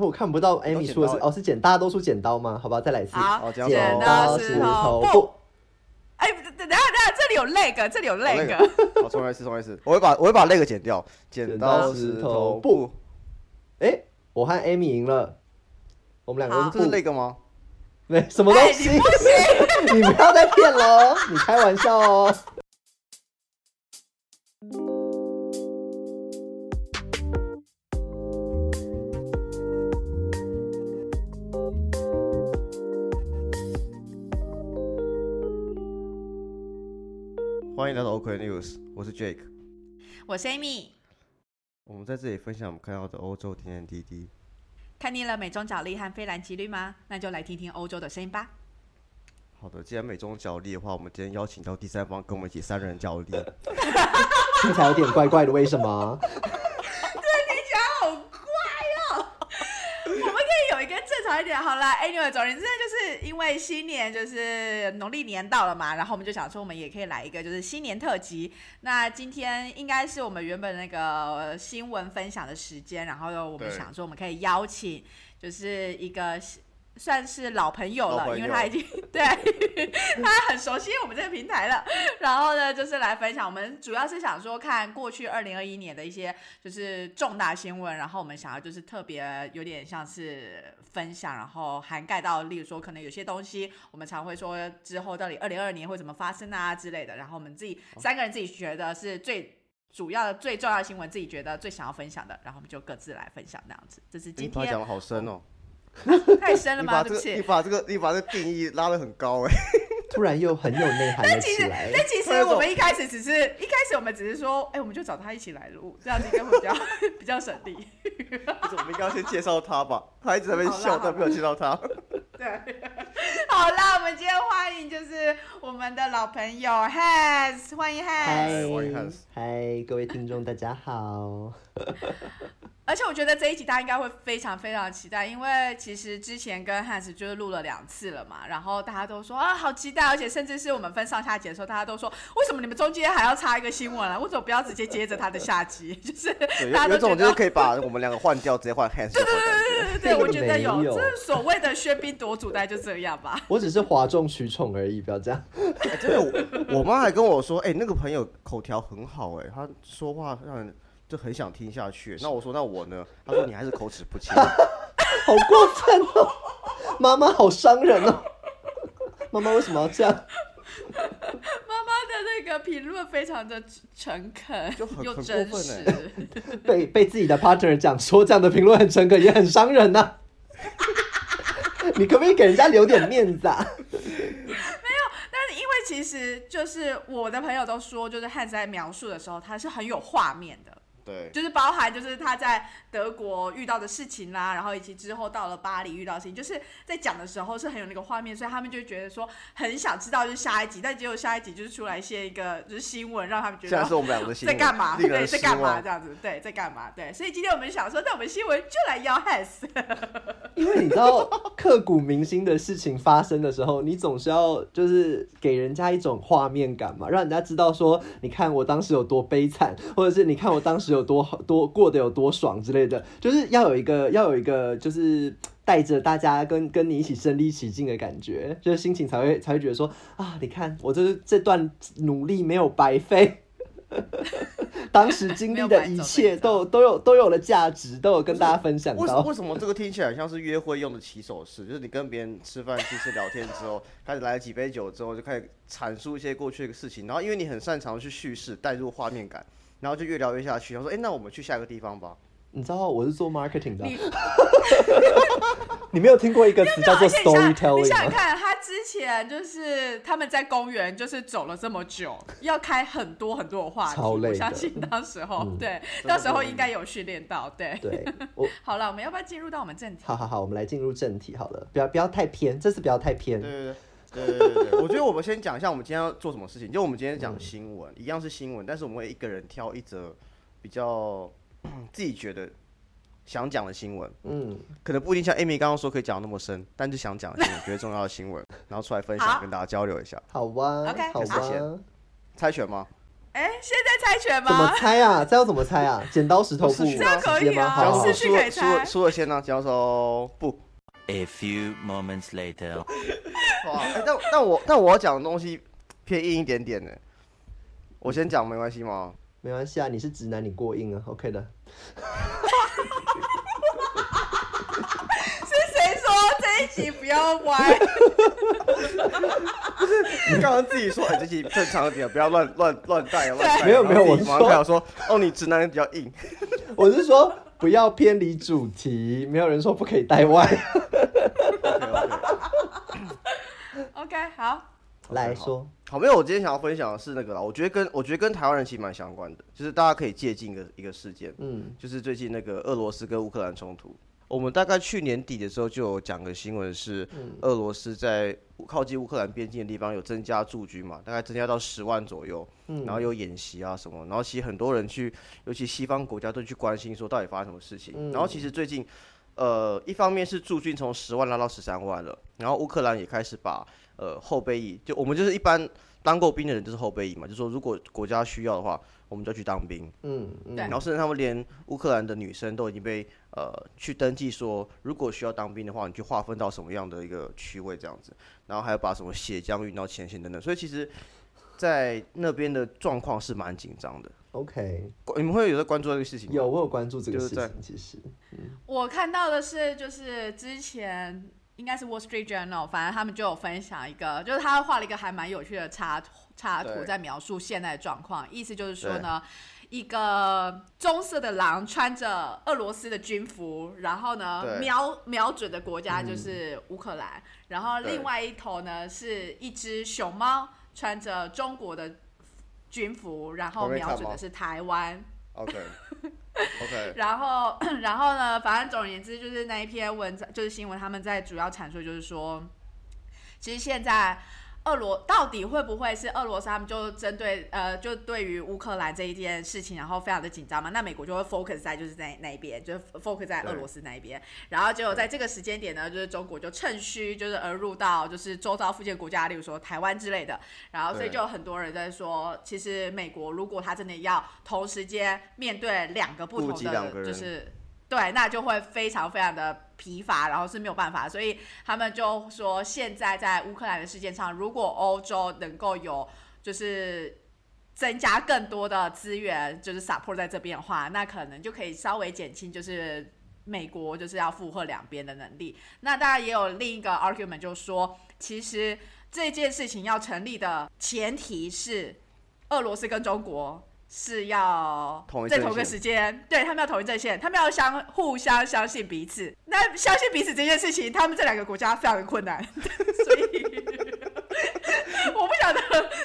我看不到 Amy 说的是哦是剪，大家都出剪刀吗？好吧，再来一次。好，剪刀石头布。哎，等等等下，这里有 leg，这里有 leg。好，重来一次，重来一次。我会把我会把 leg 剪掉。剪刀石头布。哎，我和 Amy 赢了。我们两个这是 leg 吗？没什么东西。你不行，你不要再骗了，你开玩笑哦。欢迎来到 OK News，我是 Jake，我是 Amy。我们在这里分享我们看到的欧洲点点滴滴。看腻了美中角力和菲兰吉律吗？那就来听听欧洲的声音吧。好的，既然美中角力的话，我们今天邀请到第三方跟我们一起三人角力，听起来有点怪怪的，为什么？一点好了，Anyway，总之就是因为新年就是农历年到了嘛，然后我们就想说我们也可以来一个就是新年特辑。那今天应该是我们原本那个新闻分享的时间，然后我们想说我们可以邀请就是一个。算是老朋友了，因为他已经 对 他很熟悉我们这个平台了。然后呢，就是来分享，我们主要是想说看过去二零二一年的一些就是重大新闻，然后我们想要就是特别有点像是分享，然后涵盖到，例如说可能有些东西我们常会说之后到底二零二二年会怎么发生啊之类的。然后我们自己三个人自己觉得是最主要的、最重要的新闻，自己觉得最想要分享的，然后我们就各自来分享那样子。这是今天讲的好深哦。太深了吗？对不起，你把这个你把这个定义拉的很高哎，突然又很有内涵了起来。但其实我们一开始只是一开始我们只是说，哎，我们就找他一起来录，这样子应该会比较 比较省力。不是，我们应该先介绍他吧？他一直在那边笑，但没有介绍他。对，好啦，我们今天欢迎就是我们的老朋友 Hans，欢迎 Hans，欢迎 Hans，嗨，各位听众大家好。而且我觉得这一集大家应该会非常非常期待，因为其实之前跟汉斯就是录了两次了嘛，然后大家都说啊好期待，而且甚至是我们分上下集的时候，大家都说为什么你们中间还要插一个新闻啊？为什么不要直接接着他的下集？就是 大家有种就是可以把我们两个换掉，直接换汉斯。对对对对对对，我觉得有，就是所谓的喧宾夺主，大概就这样吧。我只是哗众取宠而已，不要这样。真的，我妈还跟我说，哎，那个朋友口条很好，哎，他说话让人。就很想听下去。那我说，那我呢？他说你还是口齿不清，好过分哦！妈妈好伤人哦！妈妈为什么要这样？妈妈的那个评论非常的诚恳，就很又真实。被被自己的 partner 讲说这样的评论很诚恳，也很伤人呐。你可不可以给人家留点面子啊？没有，但是因为其实就是我的朋友都说，就是汉在描述的时候，他是很有画面的。对，就是包含就是他在德国遇到的事情啦，然后以及之后到了巴黎遇到的事情，就是在讲的时候是很有那个画面，所以他们就觉得说很想知道就是下一集，但结果下一集就是出来一些一个就是新闻，让他们觉得现在是我们两个的新闻在干嘛？对，在干嘛这样子？对，在干嘛？对，所以今天我们想说，那我们新闻就来邀 Has，因为你知道刻骨铭心的事情发生的时候，你总是要就是给人家一种画面感嘛，让人家知道说，你看我当时有多悲惨，或者是你看我当时有多好多过得有多爽之类的，就是要有一个要有一个就是带着大家跟跟你一起身临其境的感觉，就是心情才会才会觉得说啊，你看我这这段努力没有白费。当时经历的一切都都有都有了价值，都有跟大家分享到。为什么这个听起来像是约会用的起手式？就是你跟别人吃饭、其实聊天之后，开始来了几杯酒之后，就开始阐述一些过去的事情。然后因为你很擅长去叙事、带入画面感，然后就越聊越下去。然后说：“哎，那我们去下一个地方吧。”你知道我是做 marketing 的，你没有听过一个词叫做 storytelling 你想想看，他之前就是他们在公园就是走了这么久，要开很多很多的话题，我相信当时候对，到时候应该有训练到。对对，好了，我们要不要进入到我们正题？好好好，我们来进入正题好了，不要不要太偏，这次不要太偏。对对对对对对，我觉得我们先讲一下我们今天要做什么事情，就我们今天讲新闻，一样是新闻，但是我们会一个人挑一则比较。自己觉得想讲的新闻，嗯，可能不一定像 Amy 刚刚说可以讲那么深，但就想讲新闻，觉得重要的新闻，然后出来分享，跟大家交流一下。好哇，OK，好先猜拳吗？哎，现在猜拳怎么吗？猜啊？这要怎么猜啊？剪刀石头布，吗这样可以直接吗？啊好好好教授是可以输了输输了先呢，教授不。A few moments later. 哇，哎但但我但我要讲的东西偏硬一点点呢。我先讲没关系吗？没关系啊，你是直男，你过硬啊，OK 的。是谁说这一集不要歪？你刚刚自己说，哎，这集正常一点，不要乱乱乱带乱带。没有没有我说马上开口说，哦，你直男人比较硬。我是说不要偏离主题，没有人说不可以带歪。OK OK。OK，好，来说，好，没有，我今天想要分享的是那个啦，我觉得跟我觉得跟台湾人其实蛮相关的，就是大家可以借鉴一个一个事件，嗯。就是最近那个俄罗斯跟乌克兰冲突。我们大概去年底的时候就有讲个新闻，是嗯。俄罗斯在靠近乌克兰边境的地方有增加驻军嘛，大概增加到十万左右，嗯。然后有演习啊什么，然后其实很多人去，尤其西方国家都去关心说到底发生什么事情。嗯。然后其实最近，呃，一方面是驻军从十万拉到十三万了，然后乌克兰也开始把呃后备役，就我们就是一般当过兵的人就是后备役嘛，就说如果国家需要的话，我们就要去当兵。嗯嗯对然后甚至他们连乌克兰的女生都已经被呃去登记说，如果需要当兵的话，你就划分到什么样的一个区位这样子，然后还有把什么血浆运到前线等等，所以其实，在那边的状况是蛮紧张的。，OK，你们会有在关注这个事情吗？有我有关注这个事情，其实，我看到的是，就是之前应该是 Wall Street Journal，反正他们就有分享一个，就是他画了一个还蛮有趣的插图插图，在描述现在的状况。意思就是说呢，一个棕色的狼穿着俄罗斯的军服，然后呢瞄瞄准的国家就是乌克兰，然后另外一头呢是一只熊猫穿着中国的军服，然后瞄准的是台湾。OK 然后，然后呢？反正总而言之，就是那一篇文章，就是新闻，他们在主要阐述，就是说，其实现在俄罗到底会不会是俄罗斯他们就针对呃，就对于乌克兰这一件事情，然后非常的紧张嘛？那美国就会 focus 在就是在那一边，就是 focus 在俄罗斯那一边。然后结果在这个时间点呢，就是中国就趁虚就是而入到就是周遭附近国家，例如说台湾之类的。然后所以就有很多人在说，其实美国如果他真的要同时间面对两个不同的，就是对，那就会非常非常的疲乏，然后是没有办法，所以他们就说，现在在乌克兰的事件上，如果欧洲能够有就是增加更多的资源，就是 support 在这边的话，那可能就可以稍微减轻就是美国就是要负荷两边的能力。那当然也有另一个 argument，就是说，其实这件事情要成立的前提是俄罗斯跟中国。是要同一在同一个时间，对他们要同一阵线，他们要相互相相信彼此。那相信彼此这件事情，他们这两个国家非常的困难，所以我不晓得。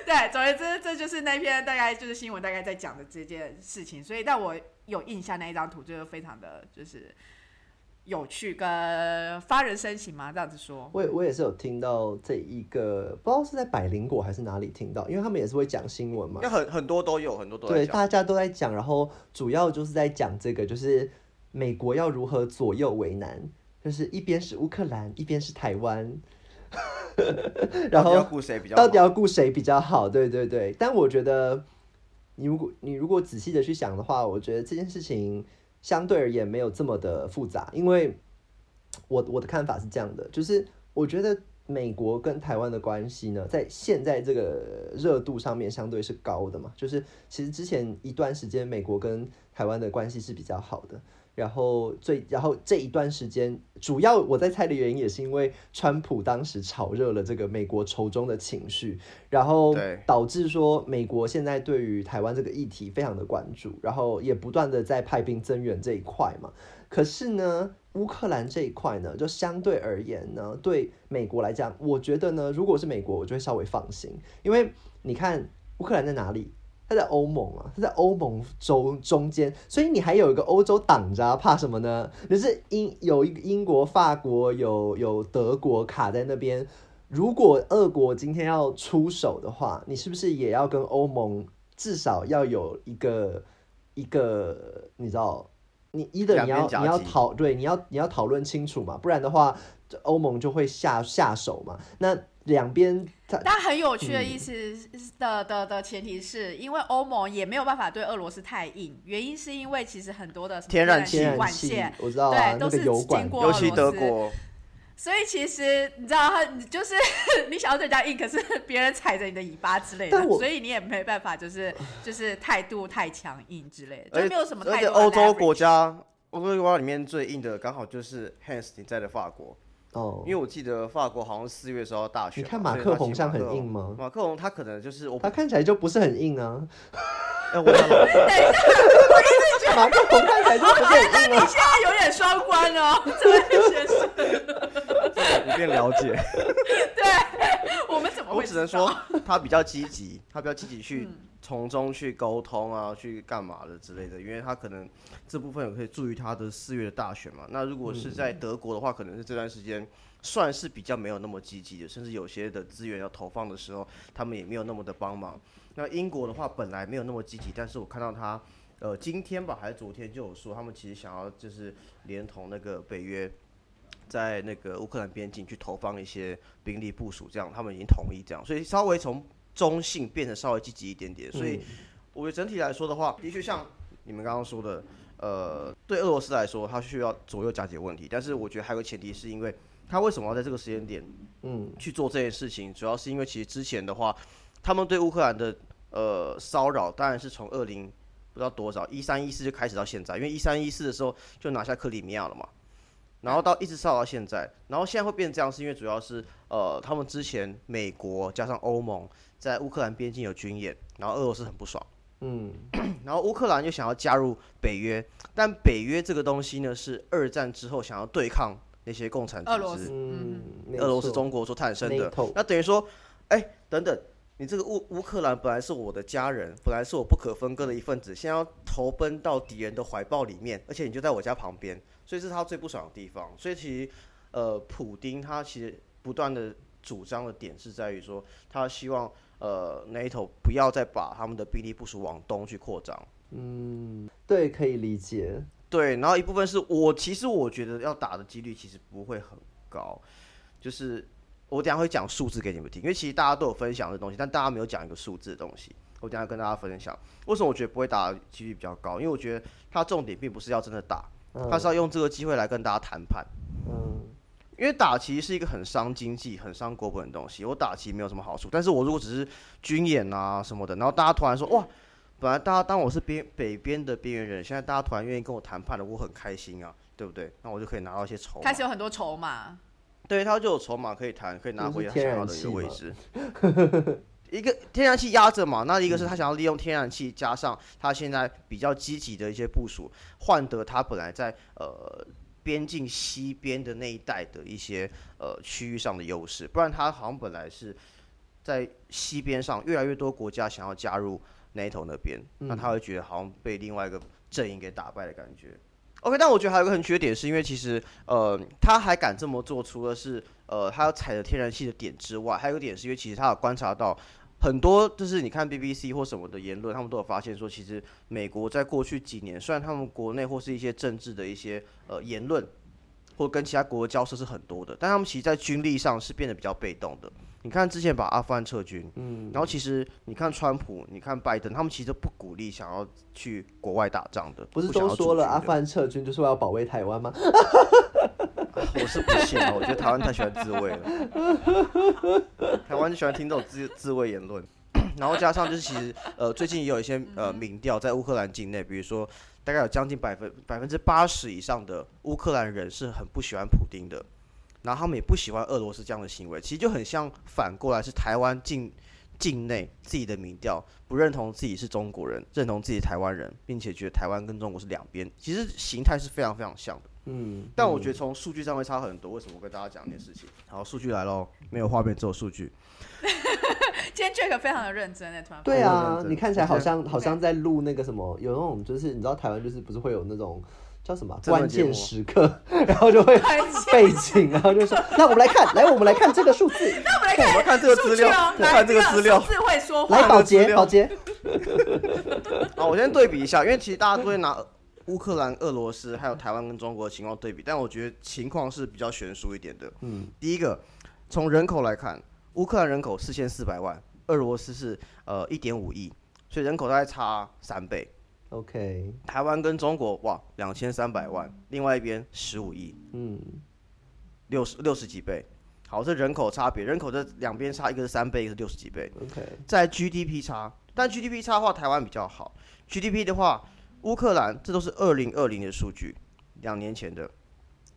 对，总而言之，这就是那篇大概就是新闻大概在讲的这件事情。所以，但我有印象那一张图，就是非常的就是有趣跟发人深省嘛，这样子说。我也我也是有听到这一个，不知道是在百灵果还是哪里听到，因为他们也是会讲新闻嘛那，很很多都有，很多都在对，大家都在讲，然后主要就是在讲这个，就是美国要如何左右为难，就是一边是乌克兰，一边是台湾，然后顾谁比较？到底要顾谁比较好？对对对，但我觉得你如果你如果仔细的去想的话，我觉得这件事情相对而言没有这么的复杂，因为我我的看法是这样的，就是我觉得美国跟台湾的关系呢，在现在这个热度上面相对是高的嘛，就是其实之前一段时间美国跟台湾的关系是比较好的。然后最，然后这一段时间，主要我在猜的原因也是因为川普当时炒热了这个美国仇中的情绪，然后导致说美国现在对于台湾这个议题非常的关注，然后也不断的在派兵增援这一块嘛。可是呢，乌克兰这一块呢，就相对而言呢，对美国来讲，我觉得呢，如果是美国，我就会稍微放心，因为你看乌克兰在哪里？它在欧盟啊，它在欧盟中中间，所以你还有一个欧洲挡着、啊，怕什么呢？就是英有一个英国、法国有有德国卡在那边。如果俄国今天要出手的话，你是不是也要跟欧盟至少要有一个一个，你知道，你一的你要你要讨对，你要你要讨论清楚嘛，不然的话，欧盟就会下下手嘛。那两边但很有趣的意思的的的前提是因为欧盟也没有办法对俄罗斯太硬，原因是因为其实很多的天然气管线，我知道啊，对，都是经过尤其俄罗斯德国，所以其实你知道，他你就是 你想要对人家硬，可是别人踩着你的尾巴之类的所以你也没办法，就是就是态度太强硬之类的，就没有什么而且态度的欧洲国家，欧洲国家里面最硬的刚好就是 Hans 你在的法国，哦。因为，我记得法国好像四月的时候要大选，你看马克龙像很硬吗？马克宏他可能就是我，他看起来就不是很硬啊，哎，我等一下 马克龙看起来就不是很硬啊。现在有点双关哦，这位先生，你变了解，我们怎么会？我只能说他比较积极，他比较积极去嗯从中去沟通啊，去干嘛的之类的，因为他可能这部分也可以助于他的四月的大选嘛。那如果是在德国的话，可能是这段时间算是比较没有那么积极的，甚至有些的资源要投放的时候，他们也没有那么的帮忙。那英国的话本来没有那么积极，但是我看到他呃今天吧还是昨天就有说，他们其实想要就是连同那个北约。在那个乌克兰边境去投放一些兵力部署，这样他们已经同意这样，所以稍微从中性变得稍微积极一点点。所以我觉得整体来说的话，的确像你们刚刚说的，呃，对俄罗斯来说，它需要左右夹击问题，但是我觉得还有个前提是因为他为什么要在这个时间点嗯，去做这件事情，主要是因为其实之前的话，他们对乌克兰的呃骚扰，当然是从二零不知道多少一三一四就开始到现在，因为一三一四的时候就拿下克里米亚了嘛，然后到一直烧到现在，然后现在会变这样，是因为主要是呃他们之前美国加上欧盟在乌克兰边境有军演，然后俄罗斯很不爽。嗯，然后乌克兰又想要加入北约，但北约这个东西呢是二战之后想要对抗那些共产组织。俄罗斯，嗯，没俄罗斯中国所产生的。那等于说，哎，等等，你这个乌乌克兰本来是我的家人，本来是我不可分割的一份子，现在要投奔到敌人的怀抱里面，而且你就在我家旁边，所以这是他最不爽的地方。所以其实，呃，普丁他其实不断的主张的点是在于说，他希望呃 NATO 不要再把他们的兵力部署往东去扩张。嗯，对，可以理解。对，然后一部分是我其实我觉得要打的几率其实不会很高，就是我等下会讲数字给你们听，因为其实大家都有分享这东西，但大家没有讲一个数字的东西。我等下跟大家分享为什么我觉得不会打的几率比较高，因为我觉得它重点并不是要真的打，它是要用这个机会来跟大家谈判。嗯，因为打其实是一个很伤经济、很伤国本的东西。我打其实没有什么好处，但是我如果只是军演啊什么的，然后大家突然说哇，本来大家当我是边北边的边缘人，现在大家突然愿意跟我谈判了，我很开心啊，对不对？那我就可以拿到一些筹码开。始有很多筹码，对，他就有筹码可以谈，可以拿回想要的一个位置。一个天然气压着嘛，那一个是他想要利用天然气，加上他现在比较积极的一些部署，换得他本来在呃边境西边的那一带的一些呃区域上的优势。不然他好像本来是在西边上越来越多国家想要加入 NATO 那边，那他会觉得好像被另外一个阵营给打败的感觉。OK，但我觉得还有一个很缺点，是因为其实呃，他还敢这么做，除了是呃他要踩着天然气的点之外，还有一个点是因为其实他有观察到很多，就是你看 BBC 或什么的言论，他们都有发现说，其实美国在过去几年，虽然他们国内或是一些政治的一些呃言论，或跟其他国的交涉是很多的，但他们其实在军力上是变得比较被动的。你看之前把阿富汗撤军，嗯，然后其实你看川普，你看拜登，他们其实都不鼓励想要去国外打仗的，不是都说了阿富汗撤军就是为了保卫台湾吗？我是不信啊，我觉得台湾太喜欢自卫了，台湾就喜欢听这种自自卫言论，然后加上就是其实呃最近也有一些呃民调在乌克兰境内，比如说大概有将近百分百分之八十以上的乌克兰人是很不喜欢普丁的，然后他们也不喜欢俄罗斯这样的行为，其实就很像反过来是台湾境境内自己的民调不认同自己是中国人，认同自己台湾人，并且觉得台湾跟中国是两边，其实形态是非常非常像的。嗯，但我觉得从数据上会差很多。为什么我跟大家讲一件事情？好，数据来喽，没有画面，只有数据。今天 Jack 非常的认真诶，突然对啊你看起来好像好像在录那个什么，有那种就是你知道台湾就是不是会有那种叫什么啊 关键时刻，然后就会背景，然后就说，那我们来看，来我们来看这个数字，那我们来看我们看这个资料数据哦，看这个资料数字会说话。来保洁保洁，好，我先对比一下，因为其实大家都会拿乌克兰、俄罗斯还有台湾跟中国的情况对比，但我觉得情况是比较悬殊一点的。嗯，第一个，从人口来看，乌克兰人口四千四百万，俄罗斯是呃一点五亿，所以人口大概差三倍。OK，台湾跟中国哇两千三百万，另外一边十五亿，嗯，六十六十几倍。好，这人口差别，人口这两边差，一个是三倍，一个是六十几倍。OK，在 GDP 差，但 GDP 差的话，台湾比较好。GDP 的话，乌克兰这都是二零二零的数据，两年前的。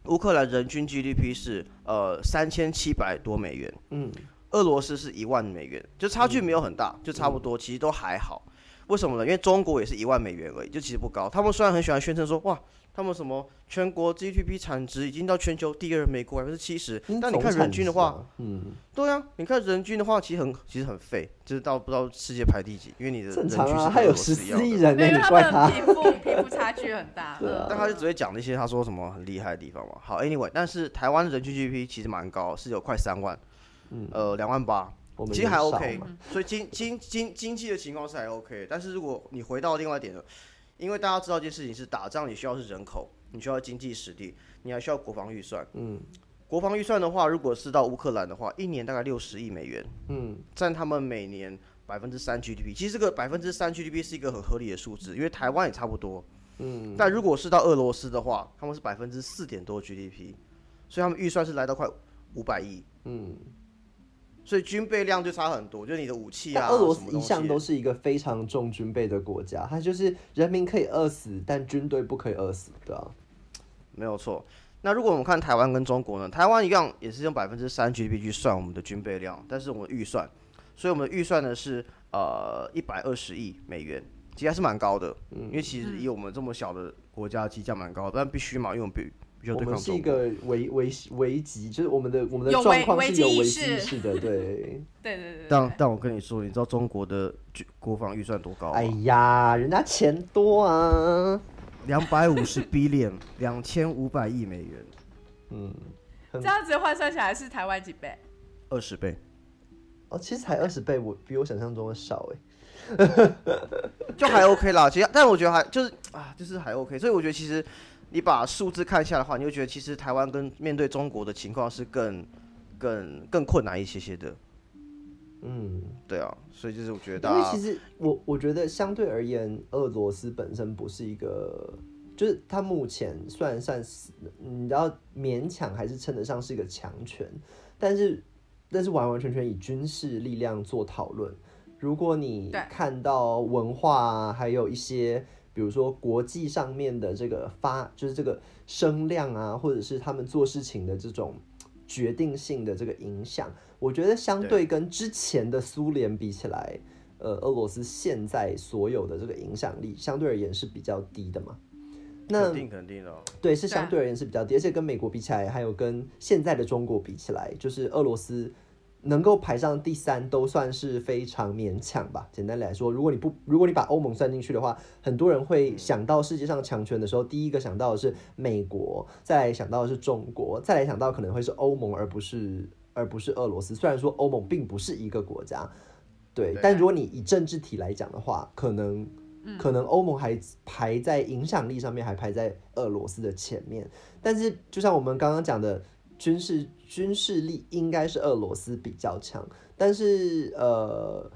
乌克兰人均 GDP 是呃三千七百多美元，嗯，俄罗斯是一万美元，就差距没有很大，就差不多，其实都还好。为什么呢？因为中国也是一万美元而已，就其实不高。他们虽然很喜欢宣称说，哇，他们什么全国 GDP 产值已经到全球第二，美国百分之七十。但你看人均的话，，嗯，对啊，你看人均的话，其实很其实很废，就是到不知道世界排第几，因为你的人正常啊，均是跟俄还有十四亿人呢，因为他你怪他们？皮肤皮肤差距很大。对啊但他就只会讲那些他说什么很厉害的地方嘛。好，anyway，但是台湾的人均 GDP 其实蛮高，是有快三万，嗯呃，两万八，其实还 OK，所以经经经经济的情况是还 OK，但是如果你回到另外一点呢，因为大家知道一件事情是打仗你需要是人口，你需要经济实力，你还需要国防预算。嗯国防预算的话，如果是到乌克兰的话，一年大概六十亿美元，嗯，占他们每年百分之三 GDP。其实这个百分之三 GDP 是一个很合理的数字，因为台湾也差不多。嗯，但如果是到俄罗斯的话，他们是百分之四点多 GDP，所以他们预算是来到快五百亿。嗯，所以军备量就差很多，就是你的武器啊，但俄罗斯一向都是一个非常重军备的国家，它就是人民可以饿死，但军队不可以饿死，对啊，没有错。那如果我们看台湾跟中国呢？台湾一样也是用百分之三 GDP 去算我们的军备量，但是我们预算，所以我们的预算呢是呃一百二十亿美元，其实还是蛮高的。嗯因为其实以我们这么小的国家，机价蛮高的，但必须嘛，因为我们必必须要我对们是一。个危危危急，就是我们的我们的危状况是有危危机意识机意识的，对。对对对对但但我跟你说，你知道中国的军国防预算多高吗？哎呀，人家钱多啊，两百五十 billion，两千五百亿美元，嗯，这样子换算起来是台湾几倍？二十倍。哦，其实才二十倍，我比我想象中的少哎。就还 OK 啦，其实，但我觉得还就是啊，就是还 OK，所以我觉得其实你把数字看下来的话，你会觉得其实台湾跟面对中国的情况是更更更困难一些些的，嗯，对啊，所以就是我觉得因为其实我我觉得相对而言，俄罗斯本身不是一个，就是它目前虽然算是你知道勉强还是称得上是一个强权，但是但是完完全全以军事力量做讨论。如果你看到文化啊，还有一些比如说国际上面的这个发，就是这个声量啊，或者是他们做事情的这种决定性的这个影响，我觉得相对跟之前的苏联比起来，呃，俄罗斯现在所有的这个影响力相对而言是比较低的嘛。那肯定肯定的哦，对，是相对而言是比较低，而且跟美国比起来，还有跟现在的中国比起来，就是俄罗斯能够排上第三，都算是非常勉强吧。简单来说，如果你不，如果你把欧盟算进去的话，很多人会想到世界上强权的时候，第一个想到的是美国，再来想到的是中国，再来想到可能会是欧盟，而不是而不是俄罗斯。虽然说欧盟并不是一个国家，对，对但如果你以政治体来讲的话，可能可能欧盟还排在影响力上面还排在俄罗斯的前面，但是就像我们刚刚讲的，军事军事力应该是俄罗斯比较强，但是呃，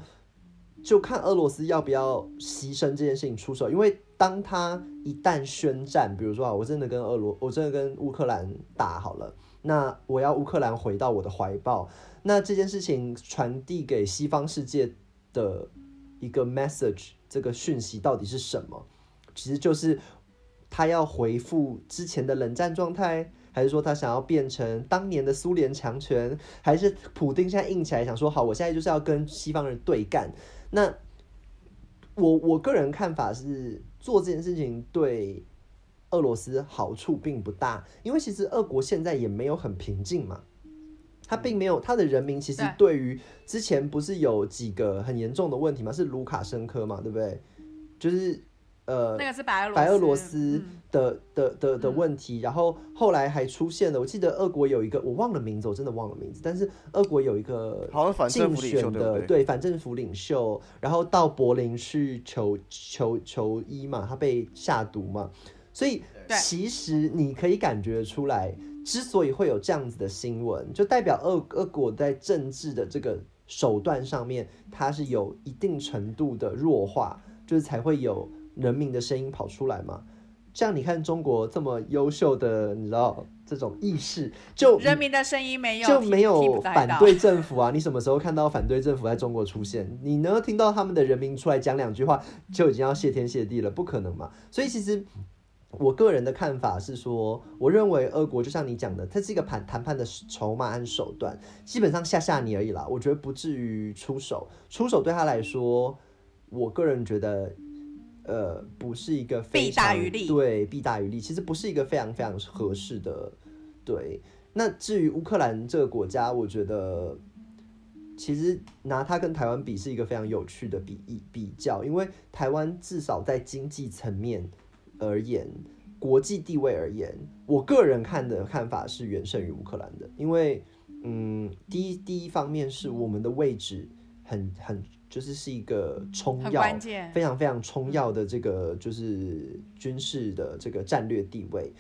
就看俄罗斯要不要牺牲这件事情出手，因为当他一旦宣战，比如说啊，我真的跟俄罗，我真的跟乌克兰打好了，那我要乌克兰回到我的怀抱，那这件事情传递给西方世界的一个 message，这个讯息到底是什么？其实就是他要回复之前的冷战状态，还是说他想要变成当年的苏联强权，还是普丁现在硬起来想说好，我现在就是要跟西方人对干？那我我个人看法是，做这件事情对俄罗斯好处并不大，因为其实俄国现在也没有很平静嘛。他并没有，他的人民其实对对于之前不是有几个很严重的问题嘛，是卢卡申科嘛，对不对？就是呃，那个是白俄罗斯。白俄罗斯嗯。的的的的问题，然后后来还出现了，我记得俄国有一个我忘了名字，我真的忘了名字，但是俄国有一个好像反政竞府领袖选的对？反政府领袖，然后到柏林去求求求医嘛，他被下毒嘛，所以对其实你可以感觉出来，之所以会有这样子的新闻，就代表俄俄国在政治的这个手段上面，它是有一定程度的弱化，就是才会有人民的声音跑出来嘛。这样你看中国这么优秀的，你知道这种意识，就人民的声音没有就没有反对政府啊！你什么时候看到反对政府在中国出现？你能？听到他们的人民出来讲两句话，就已经要谢天谢地了，不可能嘛！所以其实我个人的看法是说，我认为俄国就像你讲的，它是一个谈谈判的筹码和手段，基本上吓吓你而已啦。我觉得不至于出手，出手对他来说，我个人觉得。呃，不是一个非弊大常于利。对，弊大于利，其实不是一个非常非常合适的对，那至于乌克兰这个国家，我觉得其实拿它跟台湾比是一个非常有趣的比比比较，因为台湾至少在经济层面而言，国际地位而言，我个人看的看法是远胜于乌克兰的，因为嗯，第一第一方面是我们的位置很很就是是一个冲要。非常非常冲要的这个就是军事的这个战略地位。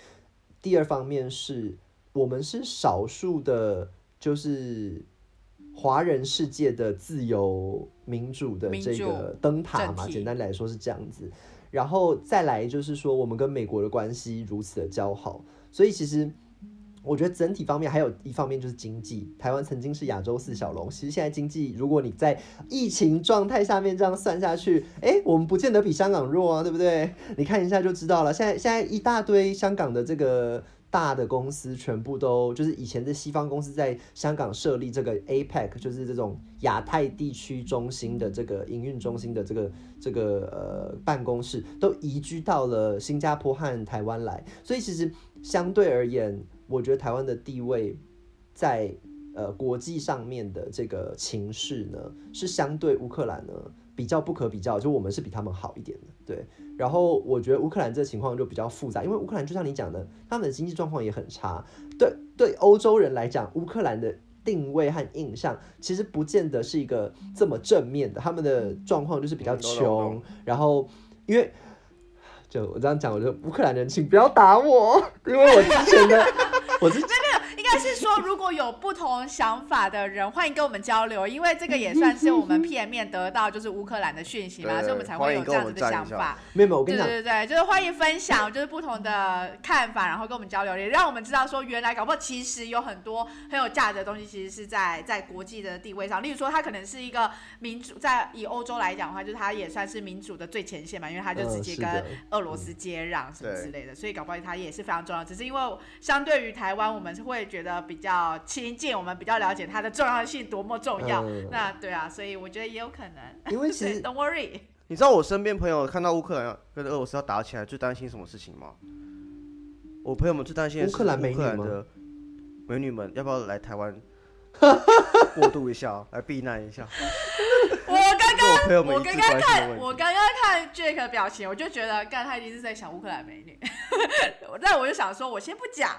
第二方面是我们是少数的，就是华人世界的自由民主的这个灯塔嘛，简单来说是这样子。然后再来就是说，我们跟美国的关系如此的交好，所以其实我觉得整体方面还有一方面就是经济。台湾曾经是亚洲四小龙，其实现在经济，如果你在疫情状态下面这样算下去，哎，我们不见得比香港弱啊，对不对？你看一下就知道了。现在现在一大堆香港的这个大的公司，全部都就是以前的西方公司在香港设立这个 APEC，就是这种亚太地区中心的这个营运中心的这个这个呃办公室，都移居到了新加坡和台湾来，所以其实相对而言，我觉得台湾的地位在呃国际上面的这个情势呢，是相对乌克兰呢比较不可比较，就我们是比他们好一点的，对。然后我觉得乌克兰这情况就比较复杂，因为乌克兰就像你讲的，他们的经济状况也很差。对对，欧洲人来讲，乌克兰的定位和印象其实不见得是一个这么正面的，他们的状况就是比较穷懂，然后因为。就我这样讲，我就乌克兰人，请不要打我，因为我之前的我之应该是说，如果有不同想法的人，欢迎跟我们交流，因为这个也算是我们片面得到就是乌克兰的讯息嘛，所以我们才会有这样子的想法。没有我跟对你讲，对对，就是欢迎分享，就是不同的看法，然后跟我们交流，也让我们知道说，原来搞不好其实有很多很有价值的东西，其实是在在国际的地位上。例如说，它可能是一个民主，在以欧洲来讲的话，就是它也算是民主的最前线嘛，因为它就直接跟俄罗斯接壤什么之类的，所以搞不好它也是非常重要。只是因为相对于台湾，我们是会觉得比较亲近，我们比较了解它的重要性多么重要。嗯那对啊，所以我觉得也有可能。因为其实，Don't worry。你知道我身边朋友看到乌克兰跟俄罗斯要打起来，最担心什么事情吗？我朋友们最担心的是乌克兰美女吗的美女们要不要来台湾过渡一下，来避难一下？我 刚刚我刚刚看。我刚刚看 Jack 的表情，我就觉得，干他一定是在想乌克兰美女。但 我就想说，我先不讲，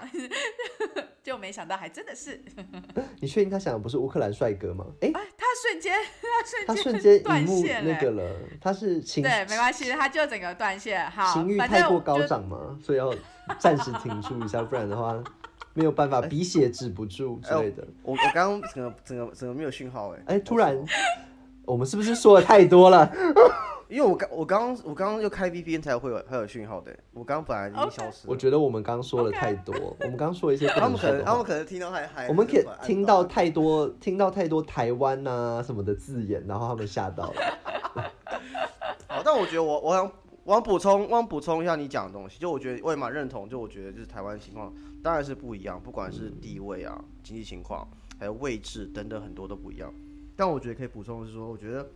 就没想到还真的是，你确定他想的不是乌克兰帅哥吗？哎，哎，他瞬间，他他瞬瞬间间荧幕断线了那个了，他是情对，没关系，他就整个断线。好，情欲太过高涨嘛，所以要暂时停住一下，不然的话没有办法 鼻血止不住之类的。我我刚刚整个整个整个没有讯号哎、哎，突然我们是不是说的太多了？因为我刚我刚我刚刚又开 VPN 才会有才有讯号的、我刚刚本来已经消失了。我觉得我们刚刚说了太多，我们刚刚说了一些不他们可能他们可能听到还还我们可以听到太多听到太多台湾呐、什么的字眼，然后他们吓到了。好，但我觉得我我想我想补充我想补充一下你讲的东西，就我觉得我也蛮认同，就我觉得就是台湾情况当然是不一样，不管是地位啊、经济情况，还有位置等等很多都不一样。但我觉得可以补充的是说，我觉得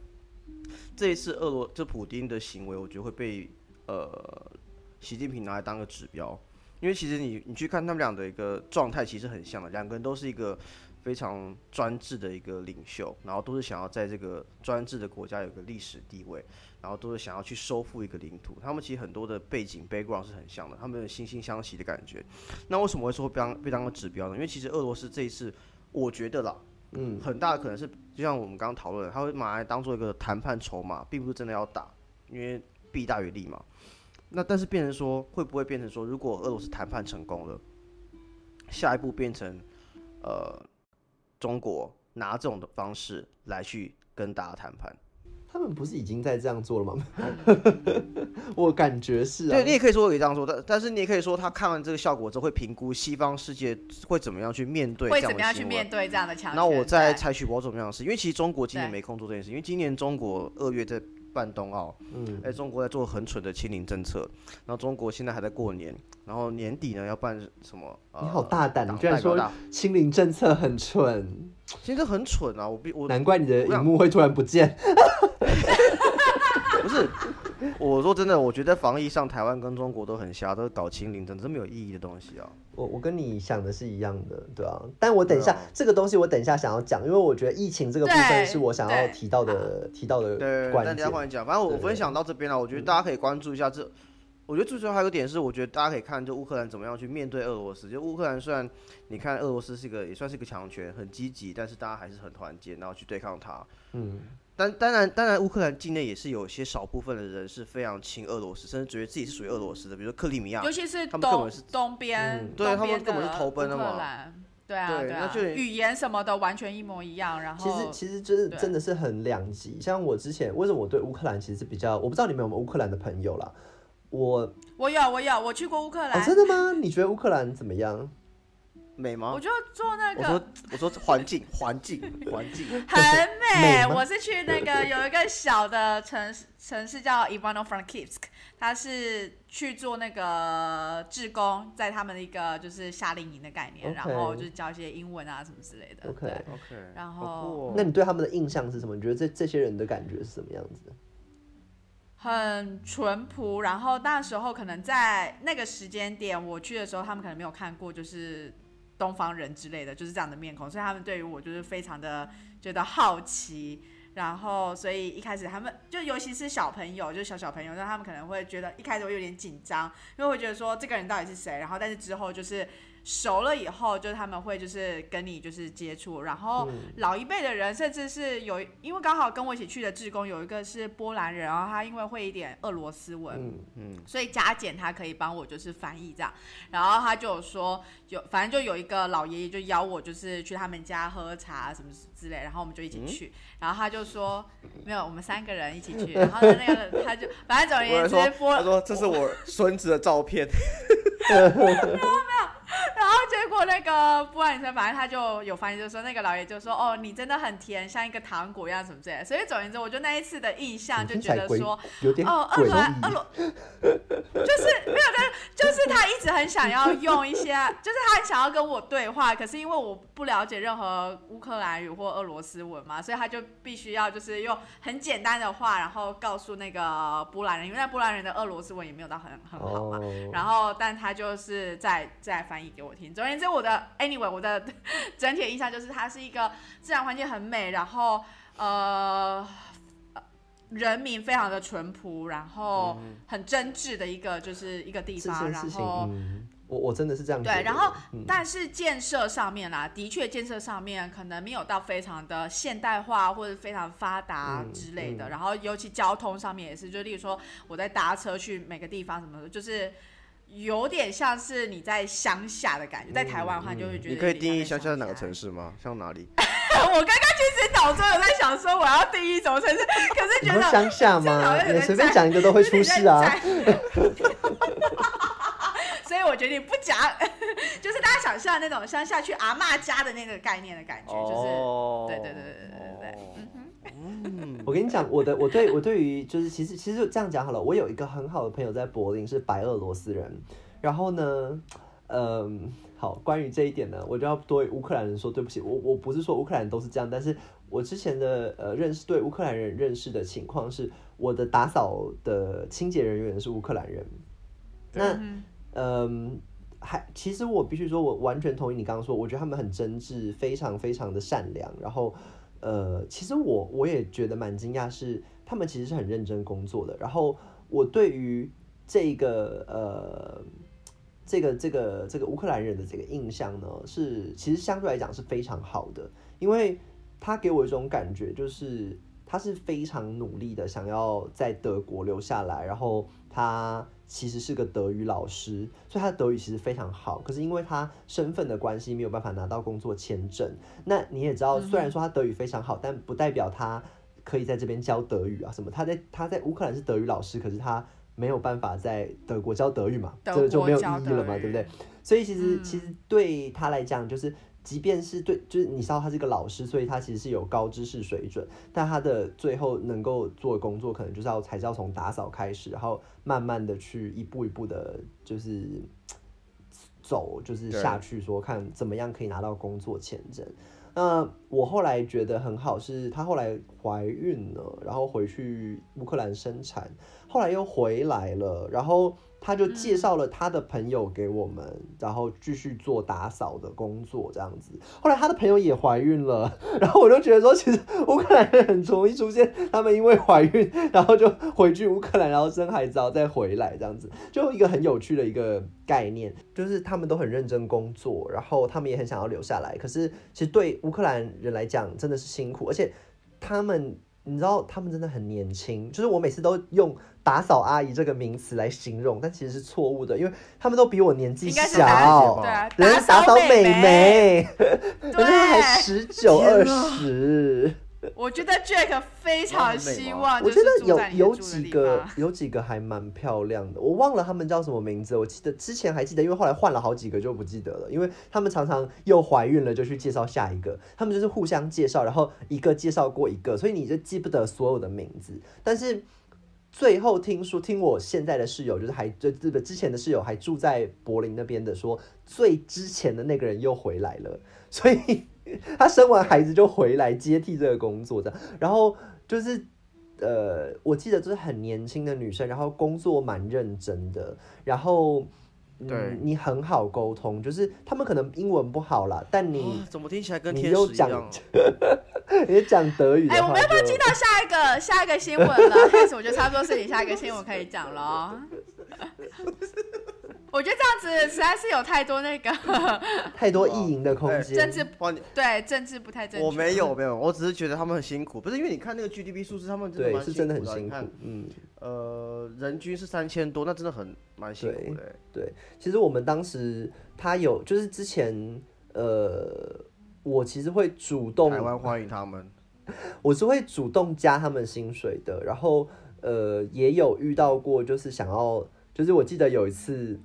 这一次俄罗这普丁的行为，我觉得会被呃习近平拿来当个指标，因为其实你你去看他们俩的一个状态，其实很像的，两个人都是一个非常专制的一个领袖，然后都是想要在这个专制的国家有个历史地位，然后都是想要去收复一个领土。他们其实很多的背景 background 是很像的，他们有惺惺相惜的感觉。那为什么会说被当被当个指标呢？因为其实俄罗斯这一次，我觉得啦，嗯，很大的可能是就像我们刚刚讨论，他会拿来当做一个谈判筹码，并不是真的要打，因为弊大于利嘛。那但是变成说，会不会变成说，如果俄罗斯谈判成功了，下一步变成呃中国拿这种的方式来去跟大家谈判？他们不是已经在这样做了吗？我感觉是啊对，你。也可以说可以这样说，但但是你也可以说，他看完这个效果之后，会评估西方世界会怎么样去面对会怎么样去。面对这样的强权？那我再采取某种样的事，因为其实中国今年没空做这件事，因为今年中国二月在办冬奥，嗯，哎，中国在做很蠢的清零政策，然后中国现在还在过年，然后年底呢要办什么？呃你好大胆，你居然说清零政策很蠢，其实很蠢啊！我必我难怪你的荧幕会突然不见。不是，我说真的，我觉得防疫上台湾跟中国都很瞎，都是搞清零，真的是没有意义的东西啊。我我跟你想的是一样的，对啊。但我等一下、啊这个东西，我等一下想要讲，因为我觉得疫情这个部分是我想要提到的提到的对，关键那等一下。换你讲，反正我分享到这边了，我觉得大家可以关注一下这。我觉得最主要还有一个点是，我觉得大家可以看，就乌克兰怎么样去面对俄罗斯。就乌克兰虽然你看俄罗斯是一个也算是一个强权，很积极，但是大家还是很团结，然后去对抗它。嗯，但当然，当然，乌克兰境内也是有些少部分的人是非常亲俄罗斯，甚至觉得自己是属于俄罗斯的，比如说克里米亚尤。其是他们根本东是东边嗯，对他们根本是投奔的嘛对啊，对语言什么的完全一模一样。然后其实其实就是真的是很两极。像我之前为什么我对乌克兰其实比较，我不知道你们有没有乌克兰的朋友啦。我我有我有我去过乌克哦兰，真的吗？你觉得乌克兰怎么样？美吗我？就做那个我说我说环境 环境环境，很美。美我是去那个有一个小的城市，城市叫 Ivano-Frankivsk，它是去做那个志工，在他们的一个就是夏令营的概念然后就是教一些英文啊什么之类的。OK OK 然后哦那你对他们的印象是什么？你觉得这这些人的感觉是什么样子的？很淳朴，然后那时候可能在那个时间点我去的时候，他们可能没有看过就是东方人之类的，就是这样的面孔，所以他们对于我就是非常的觉得好奇。然后，所以一开始他们就尤其是小朋友，就是小小朋友，那他们可能会觉得一开始会有点紧张，因为会觉得说这个人到底是谁。然后，但是之后就是熟了以后，就是他们会就是跟你就是接触，然后嗯。老一辈的人，甚至是有，因为刚好跟我一起去的志工有一个是波兰人，然后他因为会一点俄罗斯文，嗯，嗯，所以加减他可以帮我就是翻译这样，然后他就有说有，反正就有一个老爷爷就邀我就是去他们家喝茶什么之类，然后我们就一起去，然后他就说没有，我们三个人一起去，然后呢那个他就反正总而我还说言之，波他说这是我孙子的照片，然后结果那个波兰女生，反正他就有翻译，就说那个老爷就说哦，你真的很甜，像一个糖果一样什么之类的。所以总而言之，我就那一次的印象 就觉得说，哦，俄诡罗俄。罗就是没有，但 就是他一直很想要用一些，就是他很想要跟我对话，可是因为我不了解任何乌克兰语或俄罗斯文嘛，所以他就必须要就是用很简单的话，然后告诉那个波兰人，因为那波兰人的俄罗斯文也没有到很很好嘛。哦，然后，但他就是在在翻译给我听。总而言之，我的 anyway，我的 整体的印象就是它是一个自然环境很美，然后呃，呃人民非常的淳朴，然后很真挚的一个就是一个地方。然后，嗯，我我真的是这样。对，然后嗯但是建设上面啦，的确建设上面可能没有到非常的现代化或者非常发达嗯之类的。嗯然后尤其交通上面也是，就例如说我在搭车去每个地方什么的，就是有点像是你在乡下的感觉。在台湾的话，嗯你就会觉得你可以定义像乡下是哪个？城市吗？像哪里？我刚刚其实脑中有在想说我要定义什么城市，可是觉得乡下吗？随便在讲一个都会出事啊。所以我决定不讲，就是大家想象那种乡下去阿嬷家的那个概念的感觉，就是哦对对对对对对对嗯我跟你讲，我的我对我对于就是其实其实就这样讲好了，我有一个很好的朋友在柏林是白俄罗斯人，然后呢，嗯，好，关于这一点呢，我就要对乌克兰人说对不起，我我不是说乌克兰人都是这样，但是我之前的呃认识对乌克兰人认识的情况是，我的打扫的清洁人员是乌克兰人，那嗯嗯，还其实我必须说，我完全同意你刚刚说，我觉得他们很真挚，非常非常的善良。然后，呃，其实我我也觉得蛮惊讶，是他们其实是很认真工作的。然后，我对于这个呃。这个这个这个乌克兰人的这个印象呢，是其实相对来讲是非常好的，因为他给我一种感觉，就是他是非常努力的想要在德国留下来，然后他其实是个德语老师，所以他的德语其实非常好。可是因为他身份的关系，没有办法拿到工作签证。那你也知道，虽然说他德语非常好，但不代表他可以在这边教德语啊什么。他在他在乌克兰是德语老师，可是他没有办法在德国教德语嘛，德这就没有意义了嘛，对不对？所以其实、嗯其实对他来讲，就是即便是对，就是你知道他是个老师，所以他其实是有高知识水准，但他的最后能够做的工作，可能就是要才是要从打扫开始，然后慢慢的去一步一步的，就是走，就是下去说看怎么样可以拿到工作签证。那我后来觉得很好，是她后来怀孕了，然后回去乌克兰生产，后来又回来了，然后他就介绍了他的朋友给我们，然后继续做打扫的工作这样子。后来他的朋友也怀孕了，然后我就觉得说，其实乌克兰人很容易出现，他们因为怀孕，然后就回去乌克兰，然后生孩子，然后再回来这样子，就一个很有趣的一个概念，就是他们都很认真工作，然后他们也很想要留下来，可是其实对乌克兰人来讲真的是辛苦，而且他们。你知道他们真的很年轻，就是我每次都用打扫阿姨这个名词来形容，但其实是错误的，因为他们都比我年纪小，对啊，人家打扫美美，眉，人家还，十九二十，我觉得 Jack 非常希望，我觉得有有几个有几个还蛮漂亮的，我忘了他们叫什么名字，我记得之前还记得，因为后来换了好几个就不记得了，因为他们常常又怀孕了就去介绍下一个，他们就是互相介绍，然后一个介绍过一个，所以你就记不得所有的名字，但是。最后听说，听我现在的室友，就是还就这个之前的室友还住在柏林那边的说，最之前的那个人又回来了，所以 他生完孩子就回来接替这个工作，的，然后就是呃，我记得就是很年轻的女生，然后工作蛮认真的，然后。对嗯，你很好沟通，就是他们可能英文不好啦，但你哇怎么听起来跟你天又讲使一样？你讲德语哎、我们要不要进到下一个 下一个新闻了？开始我觉得差不多是你下一个新闻可以讲了哦。我觉得这样子实在是有太多那个 太多意淫的空哎间，政治哇，你对政治不太正确。我没有没有，我只是觉得他们很辛苦，不是因为你看那个 GDP 数字，他们真的是真的很苦辛苦你看，嗯。呃，人均是三千多，那真的很蛮辛苦的欸。对，其实我们当时他有，就是之前呃，我其实会主动台，湾欢迎他们，我是会主动加他们薪水的，然后呃，也有遇到过，就是想要，就是我记得有一次，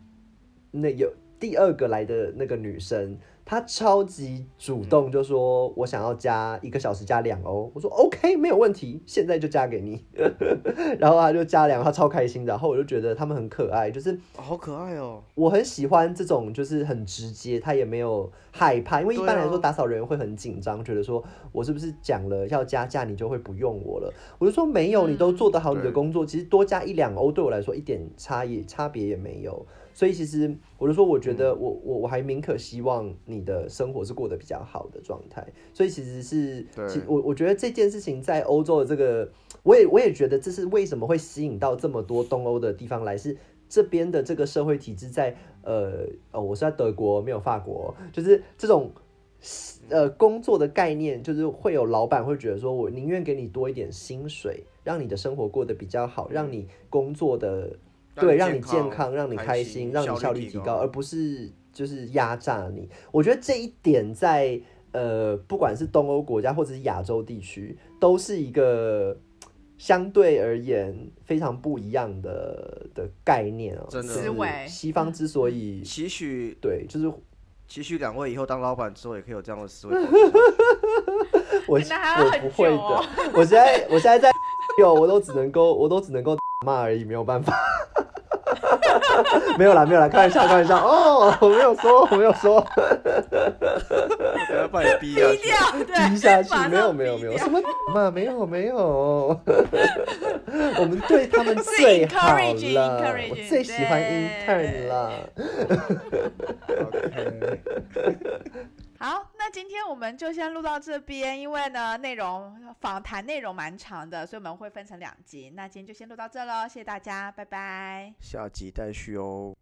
那有第二个来的那个女生，她超级主动，就说我想要加一个小时加两欧，我说 OK 没有问题，现在就加给你，然后她就加两，她超开心的，然后我就觉得他们很可爱，就是。哦好可爱哦。我很喜欢这种，就是很直接，她也没有害怕，因为一般来说打扫人员会很紧张，觉得说我是不是讲了要加价，你就会不用我了？我就说没有，你都做得好你的工作，其实多加一两欧对我来说一点差也差别也没有。所以其实我就说，我觉得我我我还宁可希望你的生活是过得比较好的状态。所以其实是，对其我我觉得这件事情在欧洲的这个，我也我也觉得这是为什么会吸引到这么多东欧的地方来，是这边的这个社会体制在呃哦，我是在德国，没有法国，就是这种呃工作的概念，就是会有老板会觉得说，我宁愿给你多一点薪水，让你的生活过得比较好，让你工作的对，让你健康，让你开心，让你效率提高，而不是就是压榨你。我觉得这一点在呃，不管是东欧国家或者是亚洲地区，都是一个相对而言非常不一样的的概念哦。真的思维西方之所以期许对，就是期许两位以后当老板之后也可以有这样的思维。我 我不会的，我现在我现在在有，我都只能够我都只能够骂而已，没有办法。没有啦，没有啦，开玩笑，开玩笑。哦，我没有说，我没有说，不要把你逼下去。低调，对，低下去没有，没有，没有，什么嘛，没有，没有。我们对他们最好 encouraging，了，encouraging，我最喜欢对 intern 啦。好，那今天我们就先录到这边，因为呢内容访谈内容蛮长的，所以我们会分成两集。那今天就先录到这喽，谢谢大家，拜拜。下集待续哦。